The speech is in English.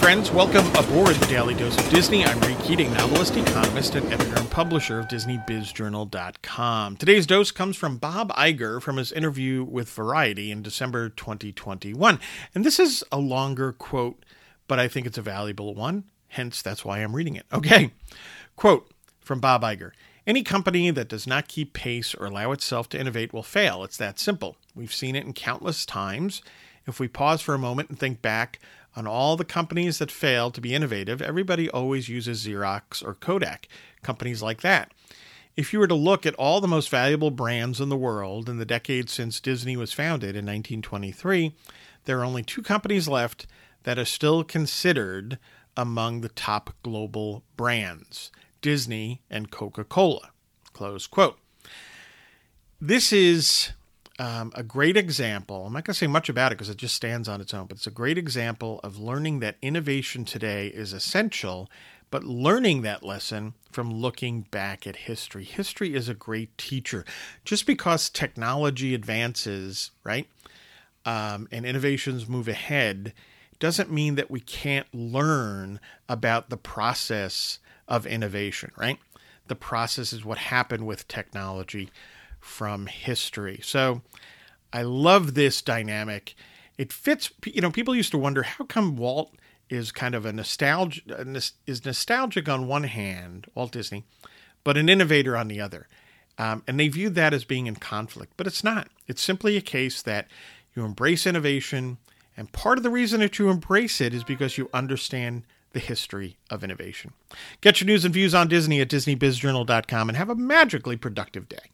friends. Welcome aboard the Daily Dose of Disney. I'm Ray Keating, novelist, economist, and editor and publisher of DisneyBizJournal.com. Today's dose comes from Bob Iger from his interview with Variety in December 2021. And this is a longer quote, but I think it's a valuable one. Hence, that's why I'm reading it. Okay. Quote from Bob Iger Any company that does not keep pace or allow itself to innovate will fail. It's that simple. We've seen it in countless times. If we pause for a moment and think back, on all the companies that fail to be innovative, everybody always uses Xerox or Kodak, companies like that. If you were to look at all the most valuable brands in the world in the decades since Disney was founded in 1923, there are only two companies left that are still considered among the top global brands Disney and Coca Cola. Close quote. This is um, a great example. I'm not going to say much about it because it just stands on its own, but it's a great example of learning that innovation today is essential, but learning that lesson from looking back at history. History is a great teacher. Just because technology advances, right, um, and innovations move ahead, doesn't mean that we can't learn about the process of innovation, right? The process is what happened with technology from history. So I love this dynamic. It fits, you know, people used to wonder how come Walt is kind of a nostalgia is nostalgic on one hand, Walt Disney, but an innovator on the other. Um, and they view that as being in conflict, but it's not. It's simply a case that you embrace innovation, and part of the reason that you embrace it is because you understand the history of innovation. Get your news and views on Disney at DisneyBizJournal.com and have a magically productive day.